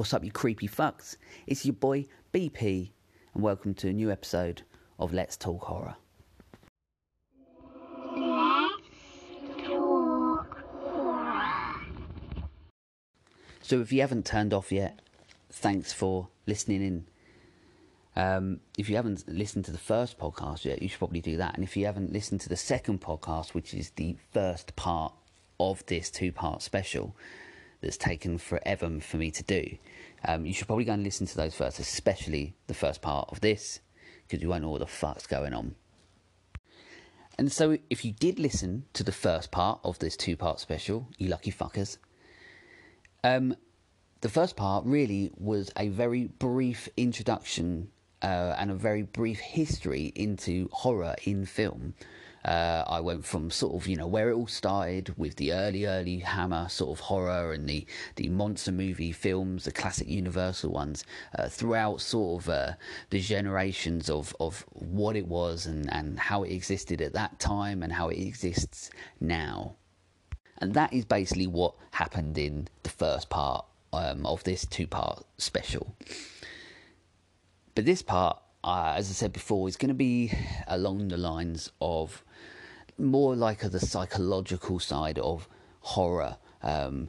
What's up, you creepy fucks? It's your boy BP, and welcome to a new episode of Let's Talk Horror. So, if you haven't turned off yet, thanks for listening in. Um, if you haven't listened to the first podcast yet, you should probably do that. And if you haven't listened to the second podcast, which is the first part of this two part special that's taken forever for me to do, um, you should probably go and listen to those first, especially the first part of this, because you won't know what the fuck's going on. And so, if you did listen to the first part of this two part special, you lucky fuckers, um, the first part really was a very brief introduction uh, and a very brief history into horror in film. Uh, I went from sort of you know where it all started with the early early Hammer sort of horror and the the monster movie films, the classic Universal ones, uh, throughout sort of uh, the generations of of what it was and and how it existed at that time and how it exists now. And that is basically what happened in the first part um, of this two part special. But this part, uh, as I said before, is going to be along the lines of more like the psychological side of horror. Um,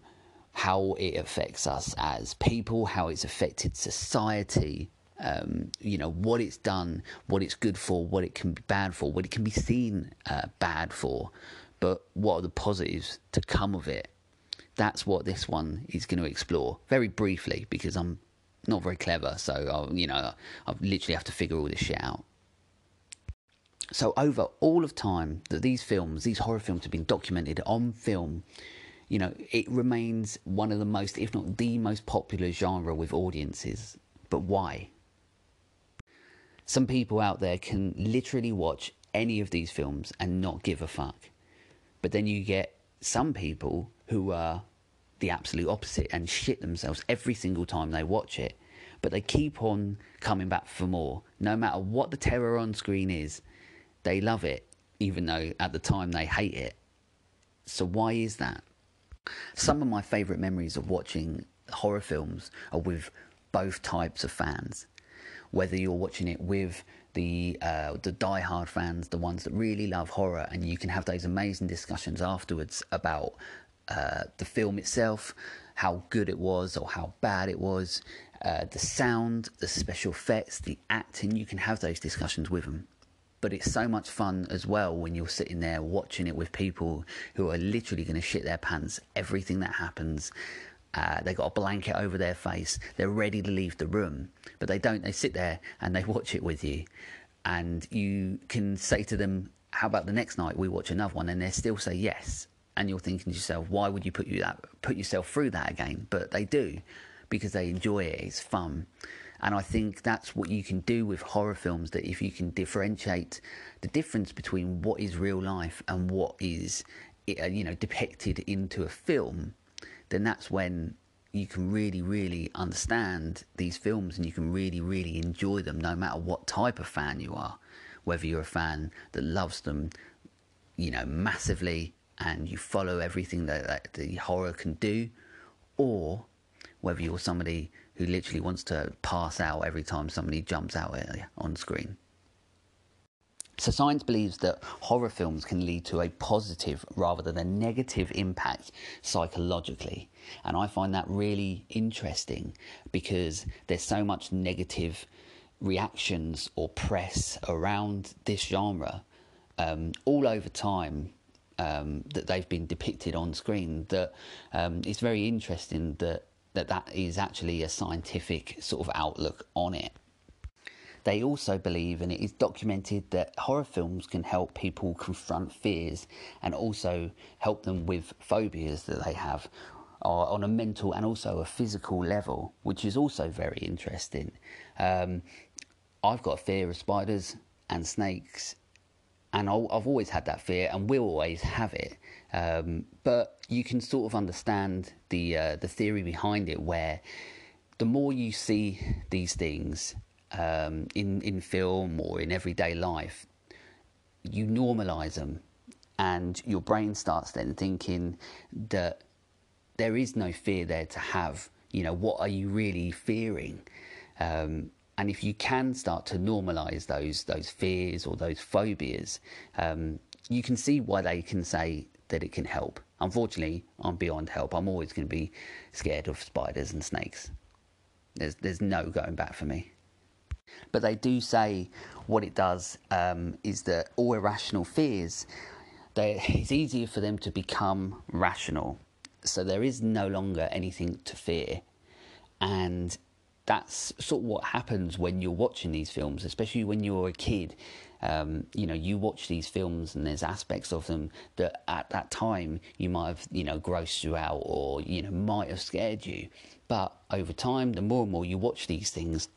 how it affects us as people, how it's affected society, um, you know, what it's done, what it's good for, what it can be bad for, what it can be seen uh, bad for, but what are the positives to come of it? That's what this one is going to explore very briefly because I'm not very clever, so I'll, you know I literally have to figure all this shit out. So over all of time that these films, these horror films, have been documented on film, you know it remains one of the most, if not the most popular genre with audiences. But why? Some people out there can literally watch any of these films and not give a fuck. But then you get some people who are the absolute opposite and shit themselves every single time they watch it. But they keep on coming back for more. No matter what the terror on screen is, they love it, even though at the time they hate it. So, why is that? Some of my favourite memories of watching horror films are with both types of fans. Whether you're watching it with the uh, the die-hard fans, the ones that really love horror, and you can have those amazing discussions afterwards about uh, the film itself, how good it was or how bad it was, uh, the sound, the special effects, the acting. You can have those discussions with them. But it's so much fun as well when you're sitting there watching it with people who are literally going to shit their pants. Everything that happens, uh, they got a blanket over their face. They're ready to leave the room, but they don't. They sit there and they watch it with you, and you can say to them, "How about the next night we watch another one?" And they still say yes. And you're thinking to yourself, "Why would you put you that put yourself through that again?" But they do because they enjoy it. It's fun. And I think that's what you can do with horror films that if you can differentiate the difference between what is real life and what is uh, you know depicted into a film, then that's when you can really, really understand these films and you can really, really enjoy them no matter what type of fan you are. Whether you're a fan that loves them, you know, massively and you follow everything that, that the horror can do, or whether you're somebody who literally wants to pass out every time somebody jumps out on screen. So, science believes that horror films can lead to a positive rather than a negative impact psychologically. And I find that really interesting because there's so much negative reactions or press around this genre um, all over time um, that they've been depicted on screen that um, it's very interesting that that that is actually a scientific sort of outlook on it. They also believe, and it is documented, that horror films can help people confront fears and also help them with phobias that they have on a mental and also a physical level, which is also very interesting. Um, I've got a fear of spiders and snakes, and i have always had that fear and will always have it. Um, but you can sort of understand the uh, the theory behind it, where the more you see these things um, in in film or in everyday life, you normalize them, and your brain starts then thinking that there is no fear there to have. You know, what are you really fearing? Um, and if you can start to normalize those those fears or those phobias, um, you can see why they can say that it can help. Unfortunately, I'm beyond help. I'm always going to be scared of spiders and snakes. There's there's no going back for me. But they do say what it does um, is that all irrational fears, they, it's easier for them to become rational. So there is no longer anything to fear, and that's sort of what happens when you're watching these films, especially when you're a kid. Um, you know, you watch these films and there's aspects of them that at that time you might have, you know, grossed you out or, you know, might have scared you. But over time, the more and more you watch these things,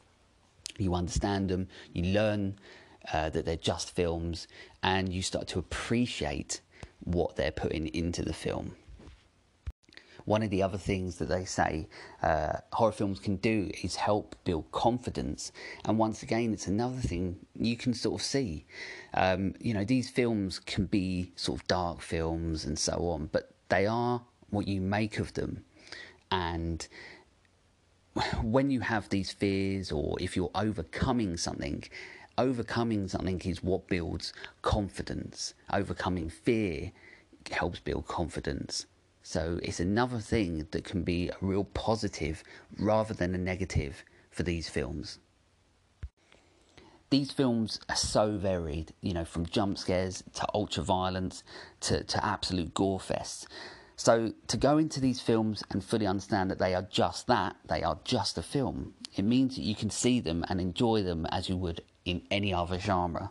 you understand them, you learn uh, that they're just films, and you start to appreciate what they're putting into the film. One of the other things that they say uh, horror films can do is help build confidence. And once again, it's another thing you can sort of see. Um, you know, these films can be sort of dark films and so on, but they are what you make of them. And when you have these fears or if you're overcoming something, overcoming something is what builds confidence. Overcoming fear helps build confidence. So it's another thing that can be a real positive rather than a negative for these films. These films are so varied, you know, from jump scares to ultra violence to, to absolute gore fests. So to go into these films and fully understand that they are just that, they are just a film, it means that you can see them and enjoy them as you would in any other genre.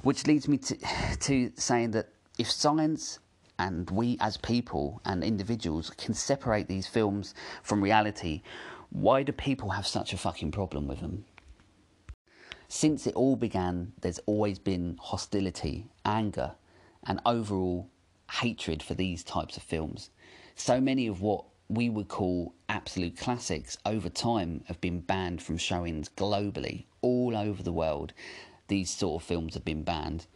Which leads me to, to saying that if science and we as people and individuals can separate these films from reality, why do people have such a fucking problem with them? Since it all began, there's always been hostility, anger, and overall hatred for these types of films. So many of what we would call absolute classics over time have been banned from showings globally, all over the world. These sort of films have been banned.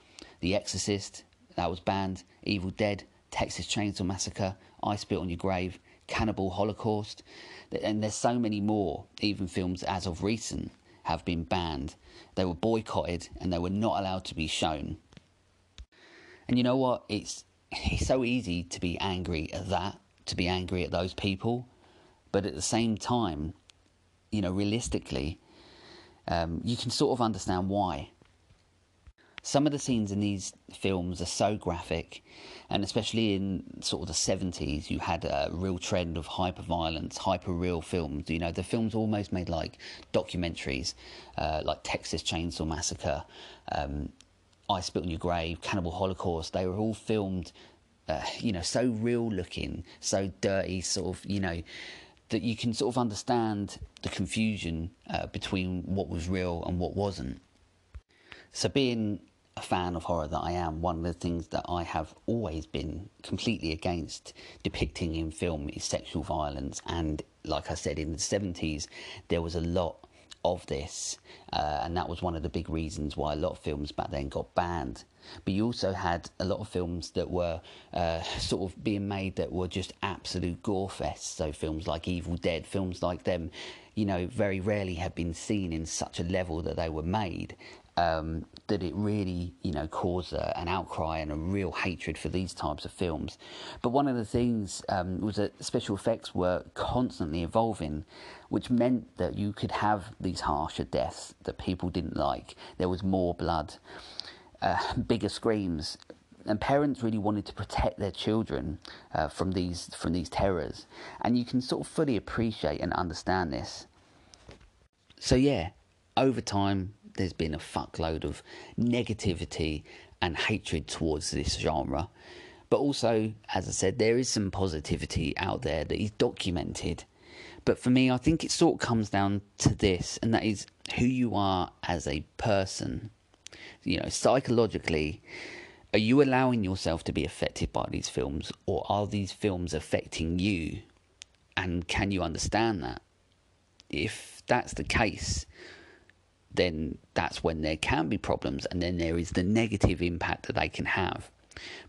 The Exorcist, that was banned. Evil Dead, Texas Chainsaw Massacre, I Spit on Your Grave, Cannibal Holocaust, and there's so many more. Even films as of recent have been banned. They were boycotted and they were not allowed to be shown. And you know what? It's it's so easy to be angry at that, to be angry at those people, but at the same time, you know, realistically, um, you can sort of understand why. Some of the scenes in these films are so graphic, and especially in sort of the 70s, you had a real trend of hyper violence, hyper real films. You know, the films almost made like documentaries, uh, like Texas Chainsaw Massacre, um, I Spit on Your Grave, Cannibal Holocaust. They were all filmed, uh, you know, so real looking, so dirty, sort of, you know, that you can sort of understand the confusion uh, between what was real and what wasn't. So, being a fan of horror that I am, one of the things that I have always been completely against depicting in film is sexual violence. And like I said, in the 70s, there was a lot of this, uh, and that was one of the big reasons why a lot of films back then got banned. But you also had a lot of films that were uh, sort of being made that were just absolute gore fests. So films like Evil Dead, films like them, you know, very rarely have been seen in such a level that they were made um, that it really, you know, caused a, an outcry and a real hatred for these types of films. But one of the things um, was that special effects were constantly evolving, which meant that you could have these harsher deaths that people didn't like. There was more blood, uh, bigger screams, and parents really wanted to protect their children uh, from these from these terrors, and you can sort of fully appreciate and understand this. So yeah, over time, there's been a fuckload of negativity and hatred towards this genre. But also, as I said, there is some positivity out there that is documented. But for me, I think it sort of comes down to this, and that is who you are as a person. You know, psychologically, are you allowing yourself to be affected by these films, or are these films affecting you? And can you understand that? If that's the case, then that's when there can be problems, and then there is the negative impact that they can have.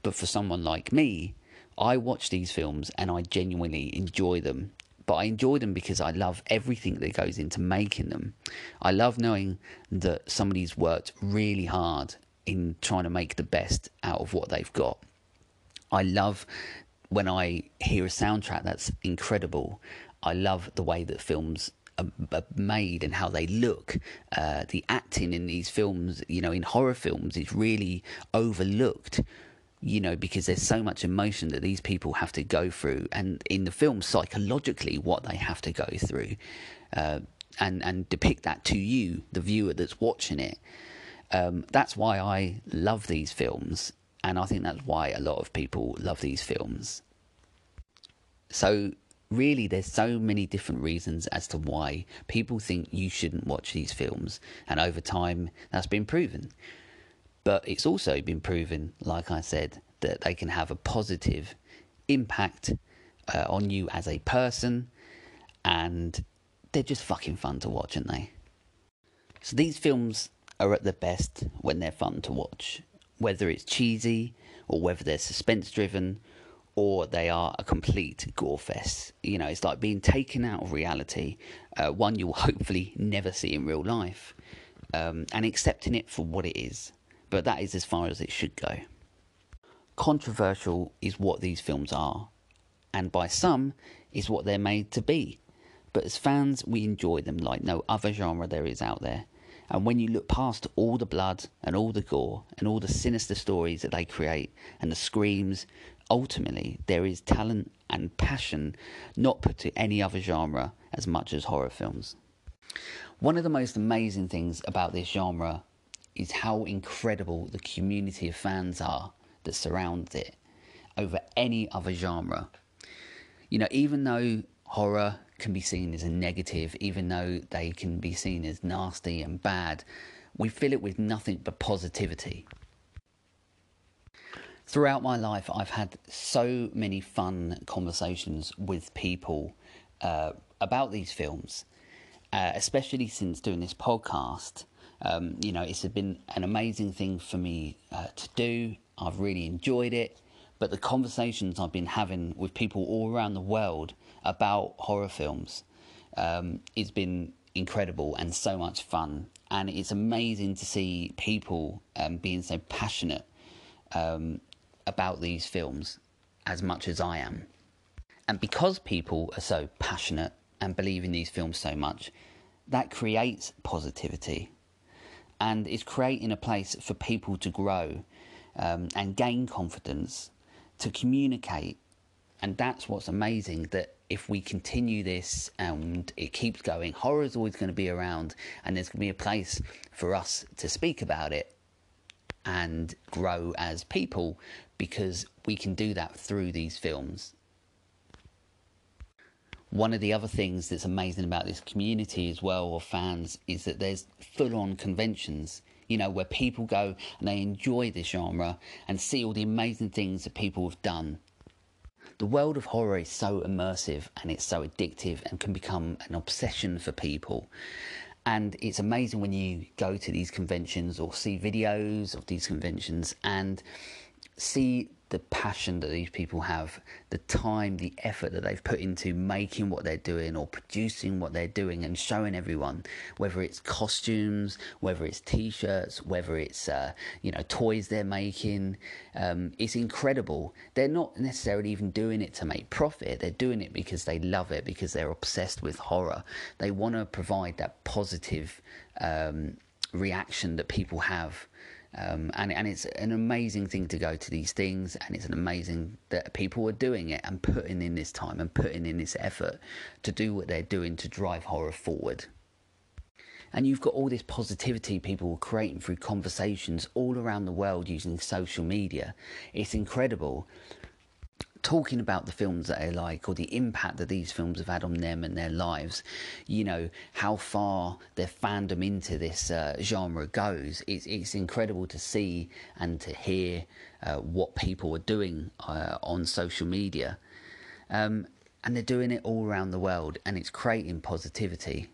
But for someone like me, I watch these films and I genuinely enjoy them but I enjoy them because I love everything that goes into making them. I love knowing that somebody's worked really hard in trying to make the best out of what they've got. I love when I hear a soundtrack that's incredible. I love the way that films are, made and how they look. Uh, the acting in these films, you know, in horror films, is really overlooked you know, because there's so much emotion that these people have to go through, and in the film, psychologically, what they have to go through, uh, and and depict that to you, the viewer that's watching it. Um, that's why I love these films, and I think that's why a lot of people love these films. So, really, there's so many different reasons as to why people think you shouldn't watch these films, and over time, that's been proven. But it's also been proven, like I said, that they can have a positive impact uh, on you as a person, and they're just fucking fun to watch, aren't they? So these films are at their best when they're fun to watch, whether it's cheesy or whether they're suspense driven or they are a complete gore fest. You know, it's like being taken out of reality, uh, one you'll hopefully never see in real life, um, and accepting it for what it is but that is as far as it should go. Controversial is what these films are, and by some is what they're made to be. But as fans, we enjoy them like no other genre there is out there. And when you look past all the blood and all the gore and all the sinister stories that they create and the screams, ultimately there is talent and passion not put to any other genre as much as horror films. One of the most amazing things about this genre is how incredible the community of fans are that surrounds it over any other genre. You know, even though horror can be seen as a negative, even though they can be seen as nasty and bad, we fill it with nothing but positivity. Throughout my life, I've had so many fun conversations with people uh, about these films, uh, especially since doing this podcast. Um, you know, it's been an amazing thing for me uh, to do. I've really enjoyed it. But the conversations I've been having with people all around the world about horror films, um, it's been incredible and so much fun. And it's amazing to see people um, being so passionate um, about these films as much as I am. And because people are so passionate and believe in these films so much, that creates positivity and is creating a place for people to grow um, and gain confidence to communicate. And that's what's amazing that if we continue this and it keeps going, horror is always going to be around, and there's going to be a place for us to speak about it and grow as people because we can do that through these films one of the other things that's amazing about this community as well of fans is that there's full on conventions you know, where people go and they enjoy this genre and see all the amazing things that people have done. The world of horror is so immersive and it's so addictive and can become an obsession for people. And it's amazing when you go to these conventions or see videos of these conventions and see the passion that these people have, the time, the effort that they've put into making what they're doing or producing what they're doing and showing everyone, whether it's costumes, whether it's t-shirts, whether it's uh, you know toys they're making, um, it's incredible. They're not necessarily even doing it to make profit. They're doing it because they love it, because they're obsessed with horror. They want to provide that positive um, reaction that people have um, and and it's an amazing thing to go to these things, and it's an amazing that people are doing it and putting in this time and putting in this effort to do what they're doing to drive horror forward. And you've got all this positivity people are creating through conversations all around the world using social media. It's incredible talking about the films that they like or the impact that these films have had on them and their lives, you know, how far their fandom into this uh, genre goes. It's, it's incredible to see and to hear uh, what people are doing uh, on social media. Um, and they're doing it all around the world and it's creating positivity.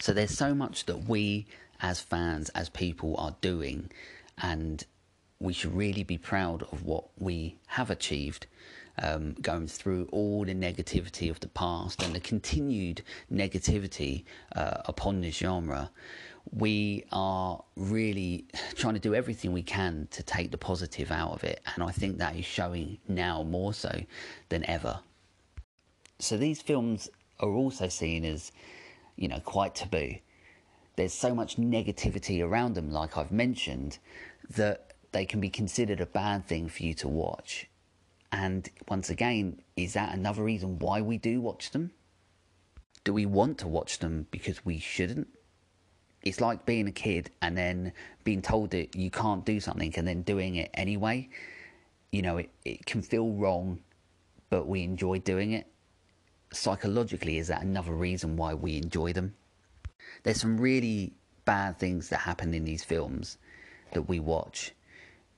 So there's so much that we as fans, as people, are doing, and we should really be proud of what we have achieved um, going through all the negativity of the past and the continued negativity uh, upon this genre, we are really trying to do everything we can to take the positive out of it. And I think that is showing now more so than ever. So these films are also seen as, you know, quite taboo. There's so much negativity around them, like I've mentioned, that they can be considered a bad thing for you to watch. And once again, is that another reason why we do watch them? Do we want to watch them because we shouldn't? It's like being a kid and then being told that you can't do something and then doing it anyway. You know, it, it can feel wrong, but we enjoy doing it. Psychologically, is that another reason why we enjoy them? There's some really bad things that happen in these films that we watch,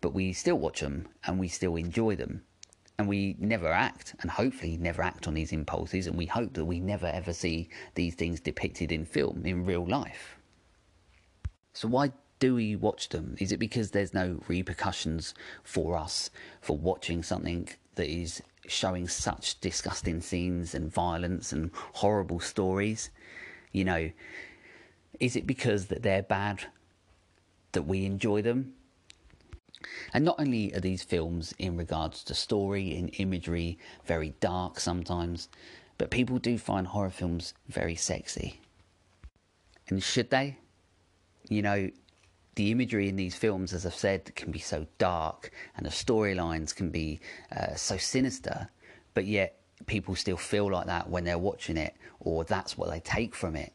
but we still watch them and we still enjoy them. And we never act, and hopefully never act on these impulses, and we hope that we never ever see these things depicted in film, in real life. So, why do we watch them? Is it because there's no repercussions for us for watching something that is showing such disgusting scenes and violence and horrible stories? You know, is it because that they're bad that we enjoy them? And not only are these films, in regards to story and imagery, very dark sometimes, but people do find horror films very sexy. And should they? you know, the imagery in these films, as I've said, can be so dark and the storylines can be uh, so sinister, but yet people still feel like that when they're watching it, or that's what they take from it.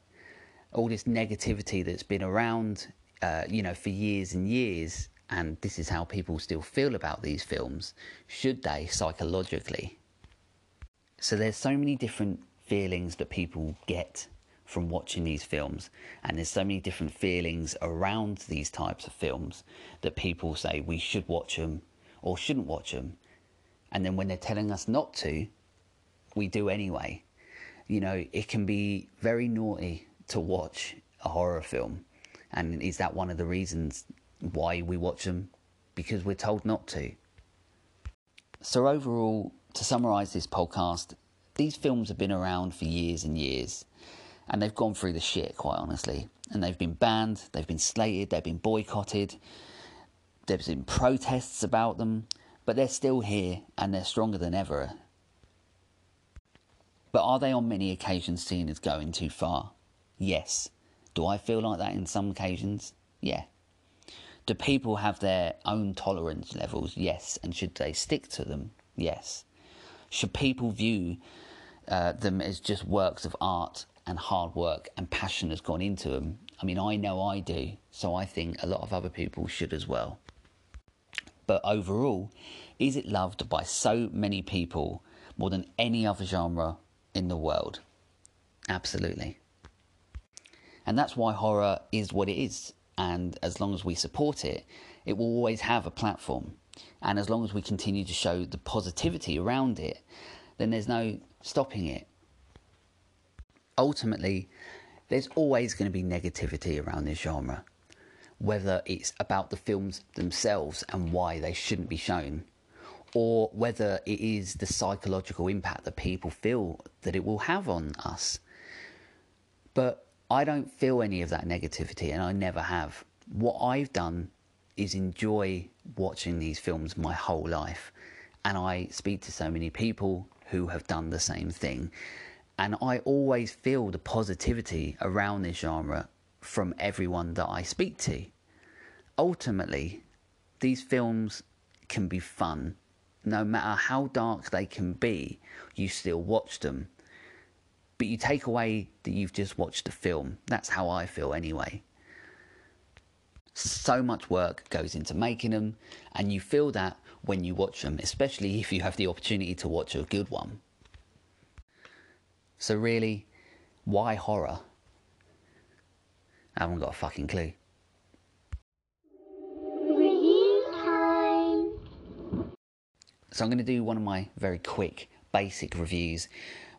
All this negativity that's been around, uh, you know, for years and years, and this is how people still feel about these films, should they psychologically? So there's so many different feelings that people get from watching these films. And there's so many different feelings around these types of films that people say we should watch them or shouldn't watch them. And then when they're telling us not to, we do anyway. You know, it can be very naughty to watch a horror film. And is that one of the reasons why we watch them? Because we're told not to. So, overall, to summarise this podcast, these films have been around for years and years and they've gone through the shit, quite honestly. And they've been banned, they've been slated, they've been boycotted, there's been protests about them, but they're still here and they're stronger than ever. But are they on many occasions seen as going too far? Yes. Do I feel like that in some occasions? Yeah. Do people have their own tolerance levels? Yes. And should they stick to them? Yes. Should people view uh, them as just works of art and hard work and passion has gone into them. I mean, I know I do, so I think a lot of other people should as well. But overall, is it loved by so many people more than any other genre in the world? Absolutely. And that's why horror is what it is. And as long as we support it, it will always have a platform. And as long as we continue to show the positivity around it, then there's no stopping it ultimately, there's always going to be negativity around this genre, whether it's about the films themselves and why they shouldn't be shown, or whether it is the psychological impact that people feel that it will have on us. But I don't feel any of that negativity, and I never have. What I've done is enjoy watching these films my whole life, and I speak to so many people who have done the same thing. And I always feel the positivity around this genre from everyone that I speak to. Ultimately, these films can be fun. No matter how dark they can be, you still watch them. But you take away that you've just watched a film. That's how I feel anyway. So much work goes into making them, and you feel that when you watch them, especially if you have the opportunity to watch a good one. So, really, why horror? I haven't got a fucking clue. Review time. So, I'm going to do one of my very quick, basic reviews.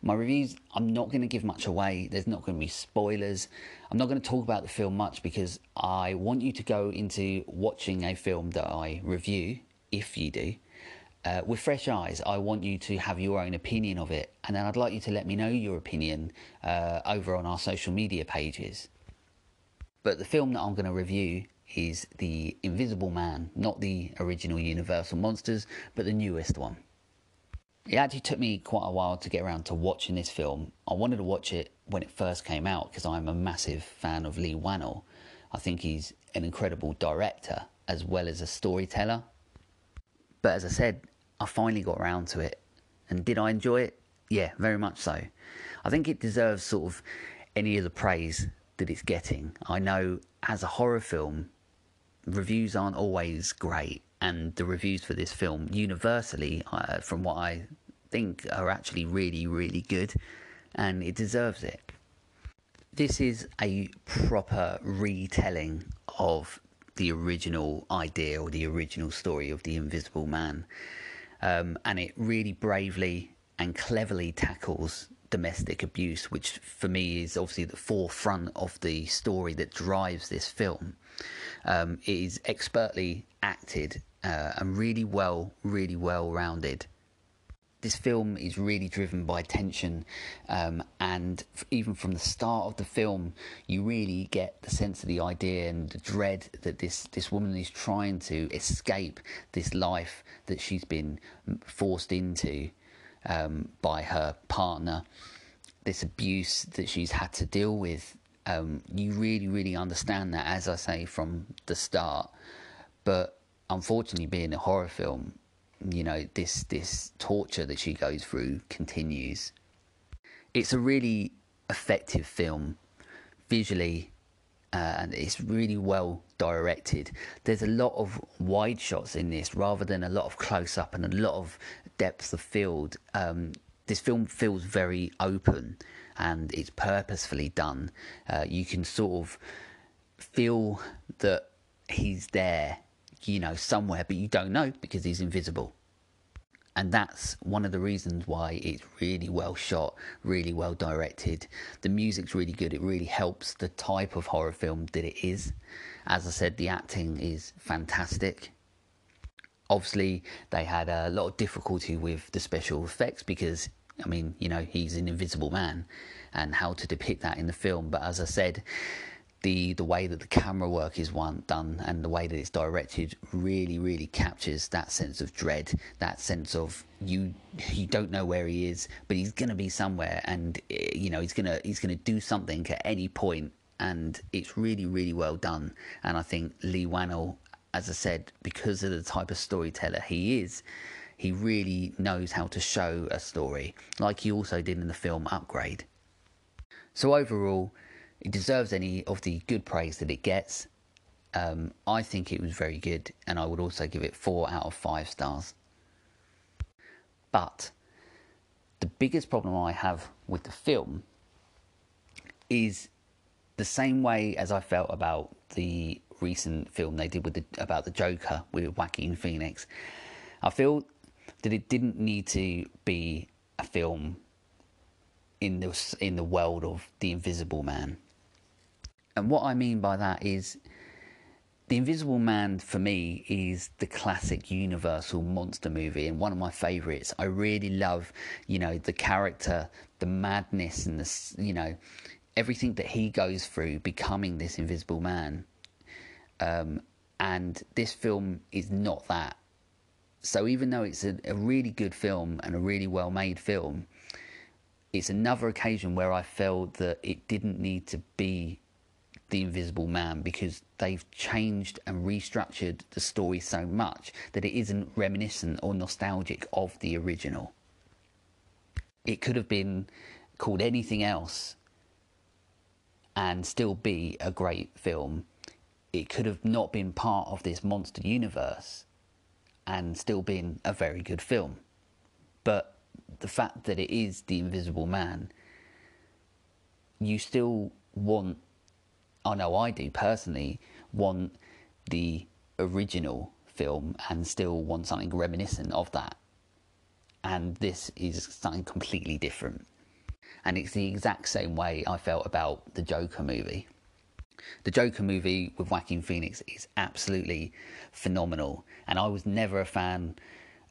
My reviews, I'm not going to give much away. There's not going to be spoilers. I'm not going to talk about the film much because I want you to go into watching a film that I review, if you do, uh, with fresh eyes, I want you to have your own opinion of it, and then I'd like you to let me know your opinion uh, over on our social media pages. But the film that I'm going to review is The Invisible Man, not the original Universal Monsters, but the newest one. It actually took me quite a while to get around to watching this film. I wanted to watch it when it first came out because I'm a massive fan of Leigh Whannell. I think he's an incredible director as well as a storyteller. But as I said, I finally got around to it. And did I enjoy it? Yeah, very much so. I think it deserves sort of any of the praise that it's getting. I know as a horror film, reviews aren't always great, and the reviews for this film, universally, uh, from what I think, are actually really, really good, and it deserves it. This is a proper retelling of the original idea or the original story of the Invisible Man, um, and it really bravely and cleverly tackles domestic abuse, which for me is obviously the forefront of the story that drives this film. Um, it is expertly acted uh, and really well, really well rounded. This film is really driven by tension, um, and even from the start of the film, you really get the sense of the idea and the dread that this this woman is trying to escape this life that she's been forced into um, by her partner, this abuse that she's had to deal with. Um, you really, really understand that, as I say, from the start. But unfortunately, being a horror film, you know, this this torture that she goes through continues. It's a really effective film, visually, uh, and it's really well directed. There's a lot of wide shots in this rather than a lot of close up and a lot of depth of field. Um, this film feels very open and it's purposefully done. Uh, you can sort of feel that he's there, you know, somewhere, but you don't know because he's invisible. And that's one of the reasons why it's really well shot, really well directed. The music's really good. It really helps the type of horror film that it is. As I said, the acting is fantastic. Obviously, they had a lot of difficulty with the special effects because, I mean, you know, he's an invisible man and how to depict that in the film. But as I said, the the way that the camera work is one done and the way that it's directed really really captures that sense of dread that sense of you you don't know where he is but he's going to be somewhere and eh, you know he's going to he's going to do something at any point and it's really really well done. And i think Leigh Whannell as i said because of the type of storyteller he is he really knows how to show a story like he also did in the film upgrade. So overall it deserves any of the good praise that it gets. Um, I think it was very good, and I would also give it four out of five stars. But the biggest problem I have with the film is the same way as I felt about the recent film they did with the, about the Joker with Joaquin Phoenix. I feel that it didn't need to be a film in the in the world of the Invisible Man. And what I mean by that is The Invisible Man for me is the classic universal monster movie and one of my favorites. I really love, you know, the character, the madness and the you know, everything that he goes through becoming this invisible man. Um, and this film is not that. So even though it's a, a really good film and a really well made film, it's another occasion where I felt that it didn't need to be the Invisible Man because they've changed and restructured the story so much that it isn't reminiscent or nostalgic of the original. It could have been called anything else and still be a great film. It could have not been part of this monster universe and still been a very good film. But the fact that it is The Invisible Man, you still want I know I do personally want the original film and still want something reminiscent of that. And this is something completely different. And it's the exact same way I felt about the Joker movie. The Joker movie with Joaquin Phoenix is absolutely phenomenal. And I was never a fan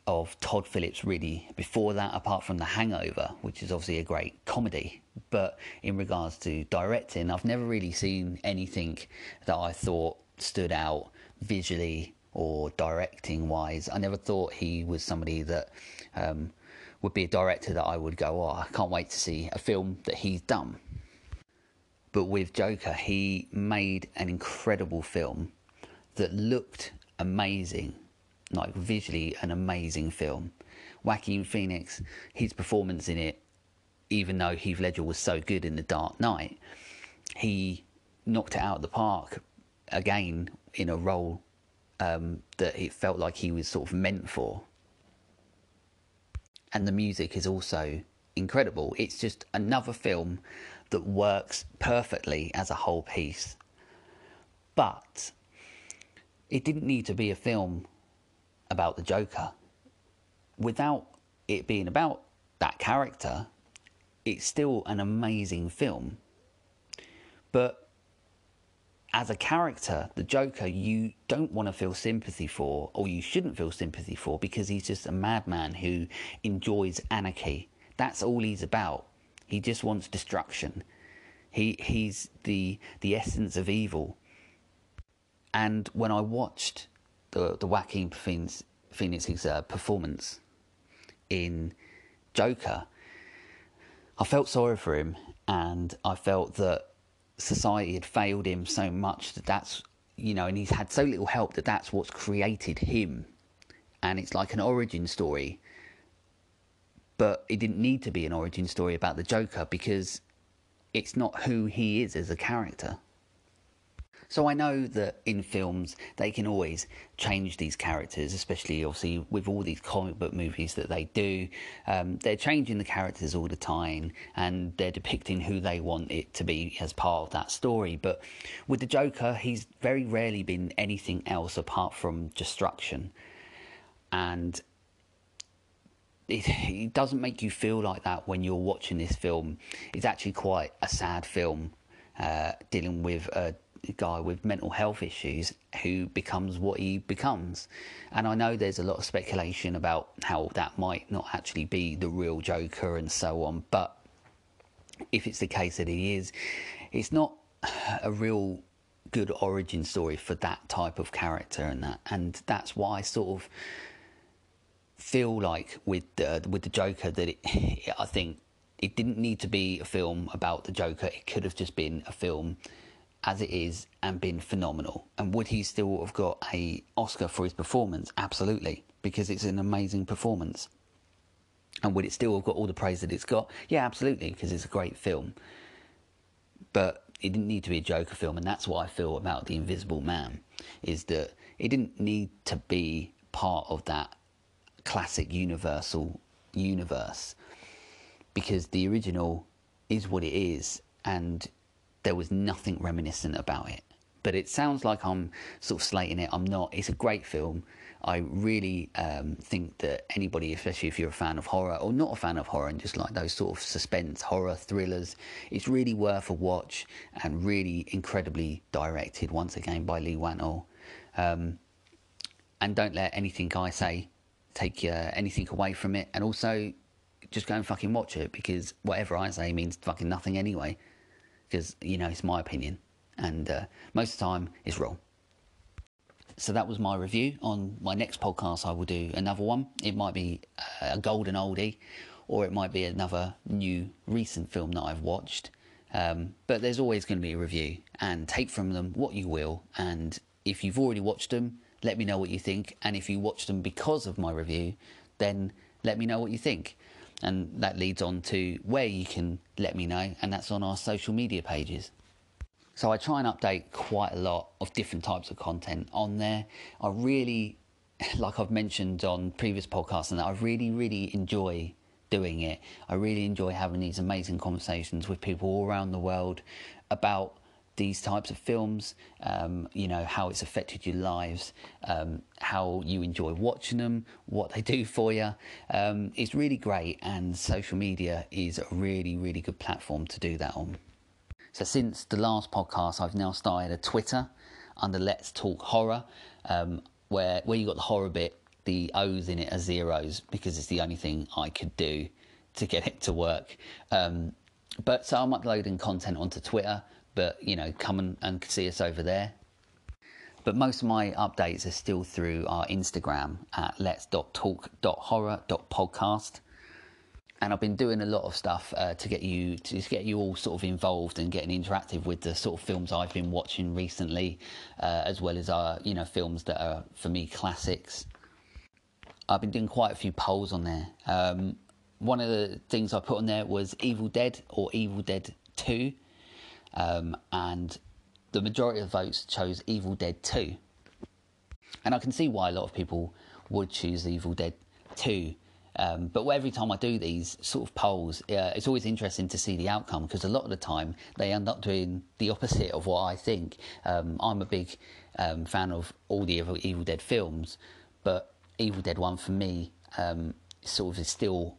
of Todd Phillips really before that, apart from The Hangover, which is obviously a great comedy. But in regards to directing, I've never really seen anything that I thought stood out visually or directing wise. I never thought he was somebody that um, would be a director that I would go, oh, I can't wait to see a film that he's done. But with Joker, he made an incredible film that looked amazing, like visually an amazing film. Joaquin Phoenix, his performance in it, even though Heath Ledger was so good in The Dark Knight, he knocked it out of the park again in a role um, that it felt like he was sort of meant for. And the music is also incredible. It's just another film that works perfectly as a whole piece. But it didn't need to be a film about the Joker. Without it being about that character, it's still an amazing film. But as a character, the Joker, you don't want to feel sympathy for, or you shouldn't feel sympathy for, because he's just a madman who enjoys anarchy. That's all he's about. He just wants destruction. He he's the the essence of evil. And when I watched the the Joaquin Phoenix, Phoenix's uh, performance in Joker, I felt sorry for him, and I felt that society had failed him so much that that's you know, and he's had so little help that that's what's created him, and it's like an origin story. But it didn't need to be an origin story about the Joker because it's not who he is as a character. So I know that in films they can always change these characters, especially obviously with all these comic book movies that they do. Um, they're changing the characters all the time and they're depicting who they want it to be as part of that story. But with the Joker, he's very rarely been anything else apart from destruction. And it, it, doesn't make you feel like that when you're watching this film. It's actually quite a sad film uh, dealing with a guy with mental health issues who becomes what he becomes. And I know there's a lot of speculation about how that might not actually be the real Joker and so on, but if it's the case that he is, it's not a real good origin story for that type of character and that and that's why I sort of feel like with the with the Joker that it, I think it didn't need to be a film about the Joker. It could have just been a film as it is and been phenomenal. And would he still have got a Oscar for his performance? Absolutely, because it's an amazing performance. And would it still have got all the praise that it's got? Yeah, absolutely, because it's a great film. But it didn't need to be a Joker film, and that's what I feel about The Invisible Man, is that it didn't need to be part of that classic universal universe because the original is what it is and there was nothing reminiscent about it. But it sounds like I'm sort of slating it. I'm not. It's a great film. I really um, think that anybody, especially if you're a fan of horror or not a fan of horror and just like those sort of suspense horror thrillers, it's really worth a watch and really incredibly directed once again by Leigh Whannell. Um, and don't let anything I say take uh, anything away from it. And also, just go and fucking watch it because whatever I say means fucking nothing anyway because you know it's my opinion, and uh, most of the time it's wrong. So that was my review. On my next podcast, I will do another one. It might be a golden oldie, or it might be another new recent film that I've watched. Um, but there's always going to be a review, and take from them what you will. And if you've already watched them, let me know what you think. And if you watched them because of my review, then let me know what you think. And that leads on to where you can let me know, and that's on our social media pages. So I try and update quite a lot of different types of content on there. I really, like I've mentioned on previous podcasts, and that I really, really enjoy doing it. I really enjoy having these amazing conversations with people all around the world about these types of films, um, you know, how it's affected your lives, um, how you enjoy watching them, what they do for you. Um, it's really great, and social media is a really, really good platform to do that on. So, since the last podcast, I've now started a Twitter under Let's Talk Horror, um, where where you got the horror bit the O's in it are zeros because it's the only thing I could do to get it to work. Um, but so I'm uploading content onto Twitter, but you know, come and, and see us over there. But most of my updates are still through our Instagram at let's.talk.horror.podcast. And I've been doing a lot of stuff uh, to get you to get you all sort of involved and getting interactive with the sort of films I've been watching recently, uh, as well as our you know films that are for me classics. I've been doing quite a few polls on there. Um, one of the things I put on there was Evil Dead or Evil Dead Two, um, and the majority of votes chose Evil Dead 2. And I can see why a lot of people would choose Evil Dead 2. Um, but every time I do these sort of polls, uh, it's always interesting to see the outcome because a lot of the time they end up doing the opposite of what I think. Um, I'm a big um, fan of all the Evil Dead films, but Evil Dead 1 for me um, sort of is still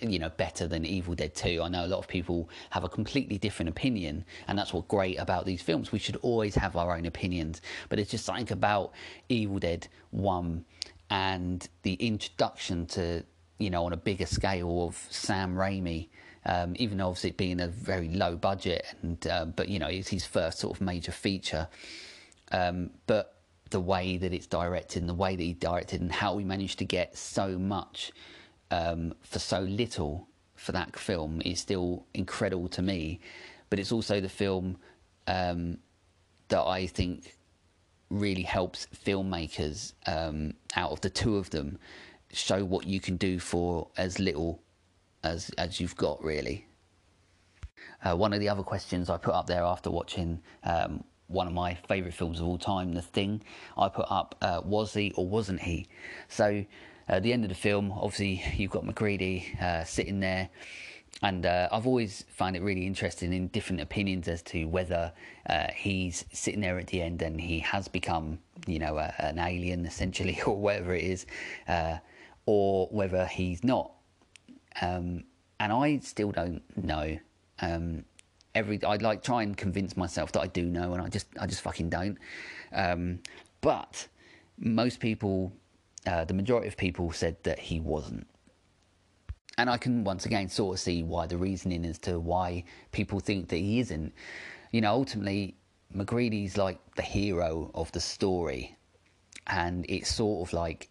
you know better than Evil Dead 2. I know a lot of people have a completely different opinion and that's what's great about these films. We should always have our own opinions, but it's just something about Evil Dead 1 and the introduction to you know on a bigger scale of Sam Raimi um, even though obviously it being a very low budget and uh, but you know it's his first sort of major feature um, but the way that it's directed and the way that he directed and how we managed to get so much um, for so little for that film is still incredible to me. But it's also the film um, that I think really helps filmmakers um, out of the two of them show what you can do for as little as as you've got really. Uh, one of the other questions I put up there after watching um, one of my favourite films of all time, The Thing, I put up uh, was he or wasn't he? So at the end of the film, obviously, you've got MacReady uh, sitting there. And uh, I've always found it really interesting in different opinions as to whether uh, he's sitting there at the end and he has become, you know, a, an alien essentially, or whatever it is, uh, or whether he's not. Um, and I still don't know. Um, every I'd like try and convince myself that I do know, and I just I just fucking don't. Um, but most people uh, the majority of people said that he wasn't. And I can once again sort of see why the reasoning as to why people think that he isn't. You know, ultimately, MacReady's like the hero of the story. And it's sort of like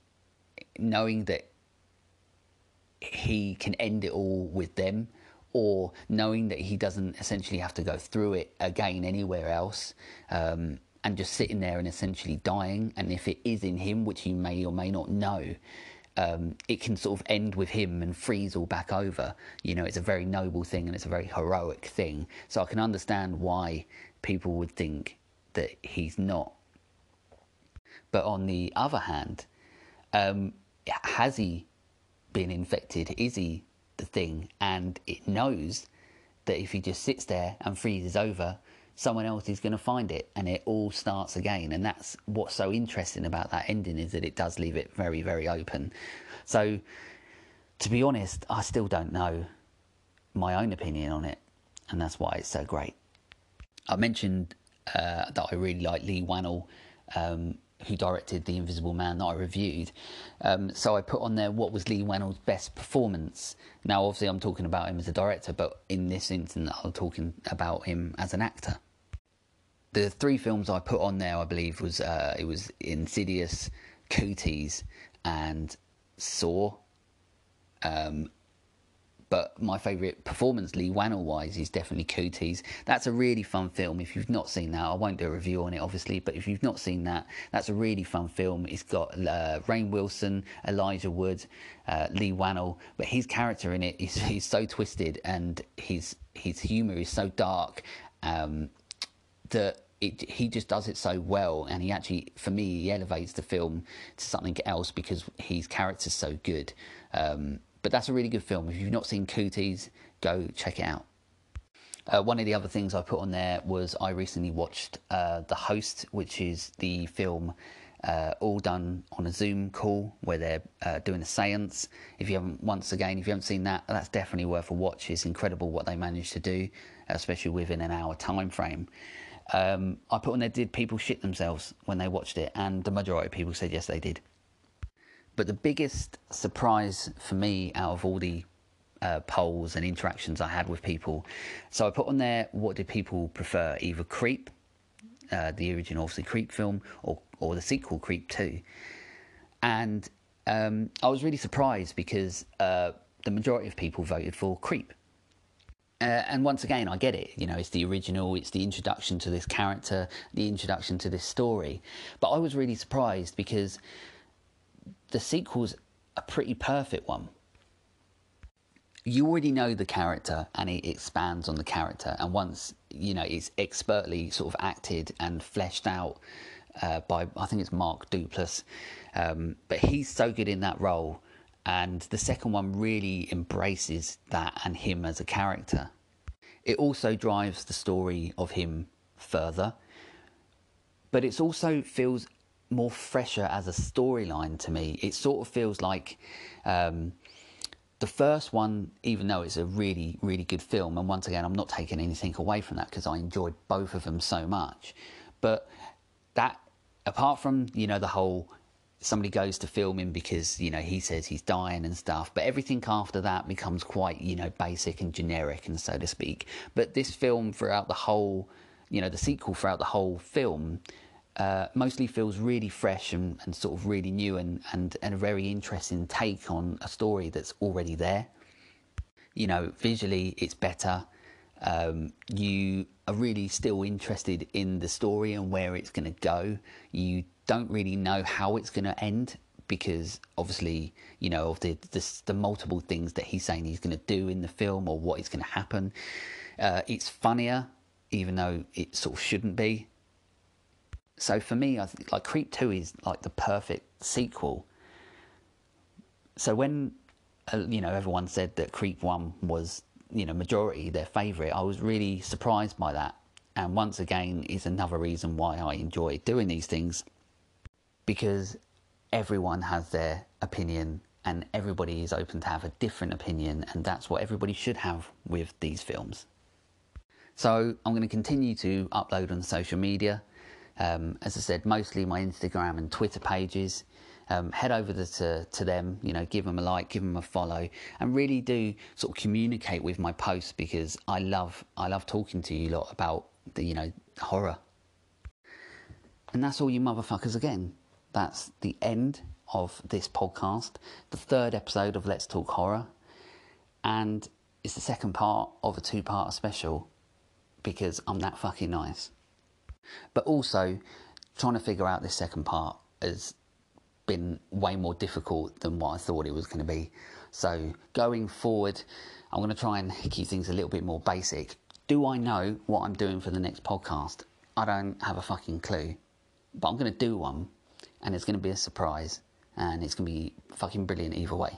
knowing that he can end it all with them or knowing that he doesn't essentially have to go through it again anywhere else. Um, and just sitting there and essentially dying. And if it is in him, which you may or may not know, um, it can sort of end with him and freeze all back over. You know, it's a very noble thing and it's a very heroic thing. So I can understand why people would think that he's not. But on the other hand, um, has he been infected? Is he the thing? And it knows that if he just sits there and freezes over, someone else is going to find it and it all starts again and that's what's so interesting about that ending is that it does leave it very very open so to be honest i still don't know my own opinion on it and that's why it's so great i mentioned uh, that i really like Leigh Whannell um, who directed The Invisible Man that I reviewed. Um, so I put on there what was Leigh Whannell's best performance. Now, obviously, I'm talking about him as a director, but in this instance, I'm talking about him as an actor the three films I put on there, I believe, was uh, it was Insidious, Cooties, and Saw. Um, but my favourite performance, Leigh Whannell wise, is definitely Cooties. That's a really fun film. If you've not seen that, I won't do a review on it, obviously. But if you've not seen that, that's a really fun film. It's got uh, Rainn Wilson, Elijah Wood, uh, Leigh Whannell, but his character in it is he's so twisted and his his humour is so dark. Um, that it, he just does it so well, and he actually, for me, he elevates the film to something else because his character's so good. Um, but that's a really good film. If you've not seen Cooties, go check it out. Uh, one of the other things I put on there was I recently watched uh, The Host, which is the film uh, all done on a Zoom call where they're uh, doing a seance. If you haven't, once again, if you haven't seen that, that's definitely worth a watch. It's incredible what they managed to do, especially within an hour time frame. Um, I put on there, did people shit themselves when they watched it? And the majority of people said yes, they did. But the biggest surprise for me out of all the uh, polls and interactions I had with people, so I put on there what did people prefer, either Creep, uh, the original obviously Creep film, or or the sequel Creep Two, and um, I was really surprised because uh, the majority of people voted for Creep. Uh, and once again, I get it. You know, it's the original, it's the introduction to this character, the introduction to this story. But I was really surprised because the sequel's a pretty perfect one. You already know the character and it expands on the character. And once, you know, it's expertly sort of acted and fleshed out uh, by, I think it's Mark Duplass. Um, but he's so good in that role and the second one really embraces that and him as a character. It also drives the story of him further, but it also feels more fresher as a storyline to me. It sort of feels like um, the first one, even though it's a really, really good film, and once again, I'm not taking anything away from that because I enjoyed both of them so much. But that, apart from you know the whole somebody goes to film him because you know he says he's dying and stuff but everything after that becomes quite you know basic and generic and so to speak. But this film throughout the whole you know the sequel throughout the whole film uh, mostly feels really fresh and, and sort of really new and, and, and a very interesting take on a story that's already there. You know visually it's better. Um, you are really still interested in the story and where it's going to go. You don't really know how it's going to end because obviously you know of the, the, the multiple things that he's saying he's going to do in the film or what is going to happen. Uh, it's funnier, even though it sort of shouldn't be. So for me, I think like Creep Two is like the perfect sequel. So when uh, you know everyone said that Creep One was you know majority their favourite, I was really surprised by that. And once again, is another reason why I enjoy doing these things because everyone has their opinion and everybody is open to have a different opinion, and that's what everybody should have with these films. So, I'm going to continue to upload on social media. Um, as I said, mostly my Instagram and Twitter pages. Um, head over to, to them, you know, give them a like, give them a follow, and really do sort of communicate with my posts because I love I love talking to you lot about the you know horror. And that's all you motherfuckers again that's the end of this podcast, the third episode of Let's Talk Horror, and it's the second part of a two part special because I'm that fucking nice. But also, trying to figure out this second part has been way more difficult than what I thought it was going to be. So, going forward, I'm going to try and keep things a little bit more basic. Do I know what I'm doing for the next podcast? I don't have a fucking clue, but I'm going to do one and it's going to be a surprise and it's going to be fucking brilliant either way.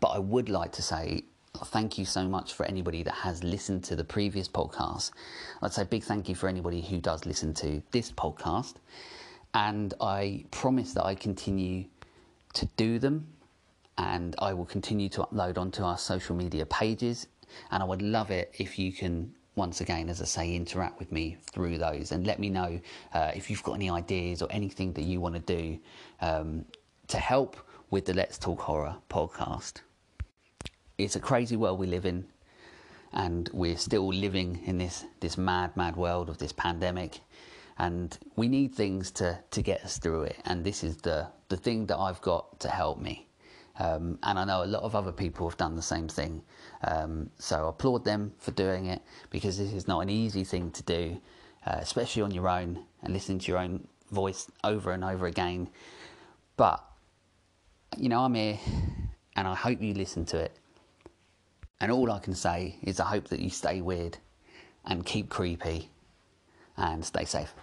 But I would like to say thank you so much for anybody that has listened to the previous podcast. I'd say big thank you for anybody who does listen to this podcast. And I promise that I continue to do them and I will continue to upload onto our social media pages. And I would love it if you can once again, as I say, interact with me through those and let me know uh, if you've got any ideas or anything that you want to do um, to help with the Let's Talk Horror podcast. It's a crazy world we live in, and we're still living in this, this mad, mad world of this pandemic. And we need things to, to get us through it. And this is the, the thing that I've got to help me. Um, and I know a lot of other people have done the same thing. Um, so I applaud them for doing it because this is not an easy thing to do, uh, especially on your own and listening to your own voice over and over again. But, you know, I'm here and I hope you listen to it. And all I can say is I hope that you stay weird and keep creepy and stay safe.